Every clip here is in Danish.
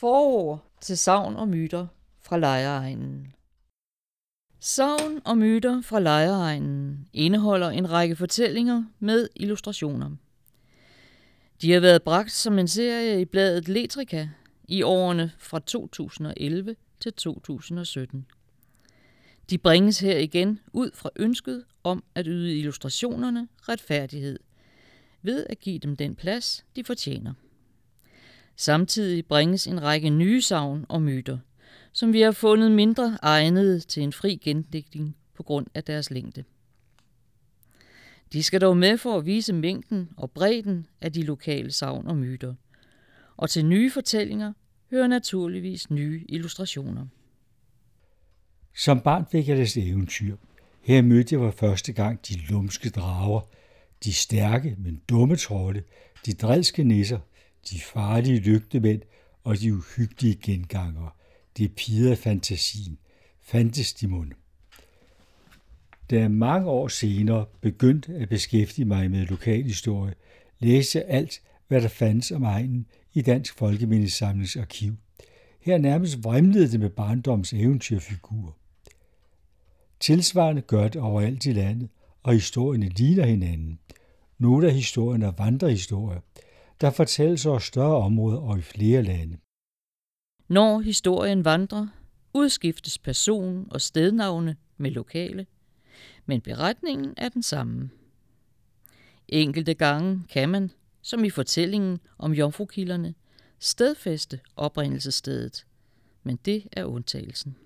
Forord til savn og myter fra Lejeegnen Savn og myter fra Lejeegnen indeholder en række fortællinger med illustrationer. De har været bragt som en serie i bladet Letrika i årene fra 2011 til 2017. De bringes her igen ud fra ønsket om at yde illustrationerne retfærdighed, ved at give dem den plads, de fortjener. Samtidig bringes en række nye savn og myter, som vi har fundet mindre egnede til en fri gendigtning på grund af deres længde. De skal dog med for at vise mængden og bredden af de lokale savn og myter. Og til nye fortællinger hører naturligvis nye illustrationer. Som barn fik jeg læst eventyr. Her mødte jeg for første gang de lumske drager, de stærke, men dumme trolde, de drilske nisser, de farlige lygtemænd og de uhyggelige gengangere. Det pider fantasien. Fandtes de mund. Da jeg mange år senere begyndte at beskæftige mig med lokalhistorie, læste jeg alt, hvad der fandtes om egnen i Dansk Folkemindesamlings arkiv. Her nærmest vrimlede det med barndoms eventyrfigurer. Tilsvarende gør det overalt i landet, og historierne ligner hinanden. Nogle af historierne er vandrehistorier, der fortælles over større områder og i flere lande. Når historien vandrer, udskiftes person og stednavne med lokale, men beretningen er den samme. Enkelte gange kan man, som i fortællingen om jomfrukilderne, stedfæste oprindelsesstedet, men det er undtagelsen.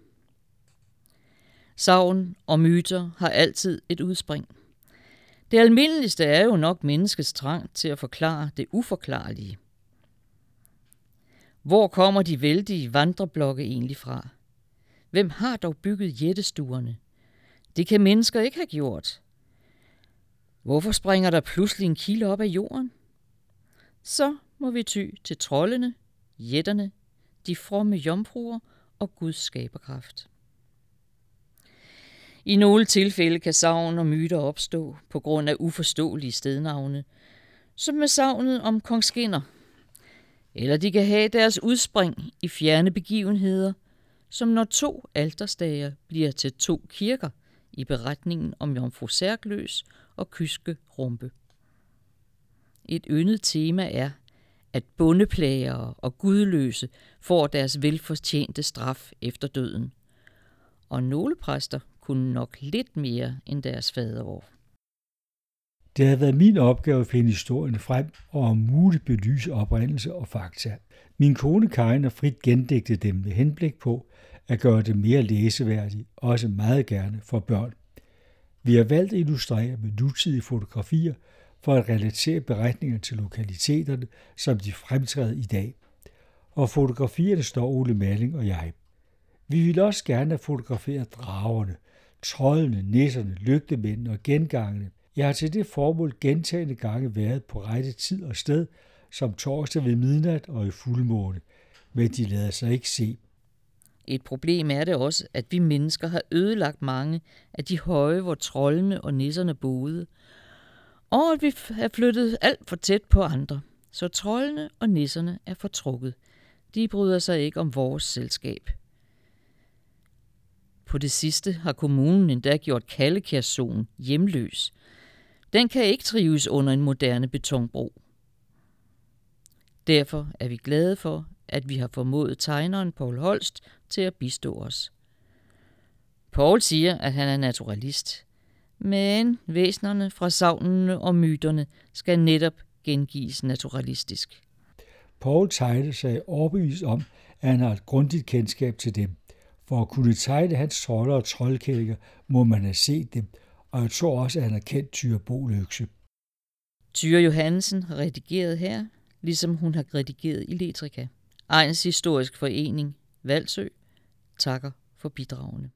Savn og myter har altid et udspring. Det almindeligste er jo nok menneskets trang til at forklare det uforklarlige. Hvor kommer de vældige vandreblokke egentlig fra? Hvem har dog bygget jættestuerne? Det kan mennesker ikke have gjort. Hvorfor springer der pludselig en kilde op af jorden? Så må vi ty til trollene, jætterne, de fromme jomfruer og Guds skaberkraft. I nogle tilfælde kan savn og myter opstå på grund af uforståelige stednavne, som med savnet om kong Skinner. Eller de kan have deres udspring i fjerne begivenheder, som når to alterstager bliver til to kirker i beretningen om Jomfru Særkløs og Kyske Rumpe. Et yndet tema er, at bondeplagere og gudløse får deres velfortjente straf efter døden. Og nogle præster kunne nok lidt mere end deres faderår. Det havde været min opgave at finde historien frem og om muligt belyse oprindelse og fakta. Min kone Karin har frit gendægte dem med henblik på at gøre det mere læseværdigt, også meget gerne for børn. Vi har valgt at illustrere med nutidige fotografier for at relatere beretningerne til lokaliteterne, som de fremtræder i dag. Og fotografierne står Ole Malling og jeg. Vi vil også gerne have fotograferet dragerne, trollene, nisserne, lygtemændene og gengangene. Jeg har til det formål gentagende gange været på rette tid og sted, som torsdag ved midnat og i fuldmåne, men de lader sig ikke se. Et problem er det også, at vi mennesker har ødelagt mange af de høje, hvor trollene og nisserne boede, og at vi har flyttet alt for tæt på andre, så trollene og nisserne er fortrukket. De bryder sig ikke om vores selskab. På det sidste har kommunen endda gjort Kallekærzonen hjemløs. Den kan ikke trives under en moderne betonbro. Derfor er vi glade for, at vi har formået tegneren Paul Holst til at bistå os. Paul siger, at han er naturalist, men væsnerne fra savnene og myterne skal netop gengives naturalistisk. Paul tegnede sig overbevist om, at han har et grundigt kendskab til dem. For at kunne tegne hans trolder og troldkællinger, må man have set dem, og jeg tror også, at han har kendt Tyre Boløkse. Tyre Johansen har redigeret her, ligesom hun har redigeret i Letrika. Ejens Historisk Forening, Valsø, takker for bidragene.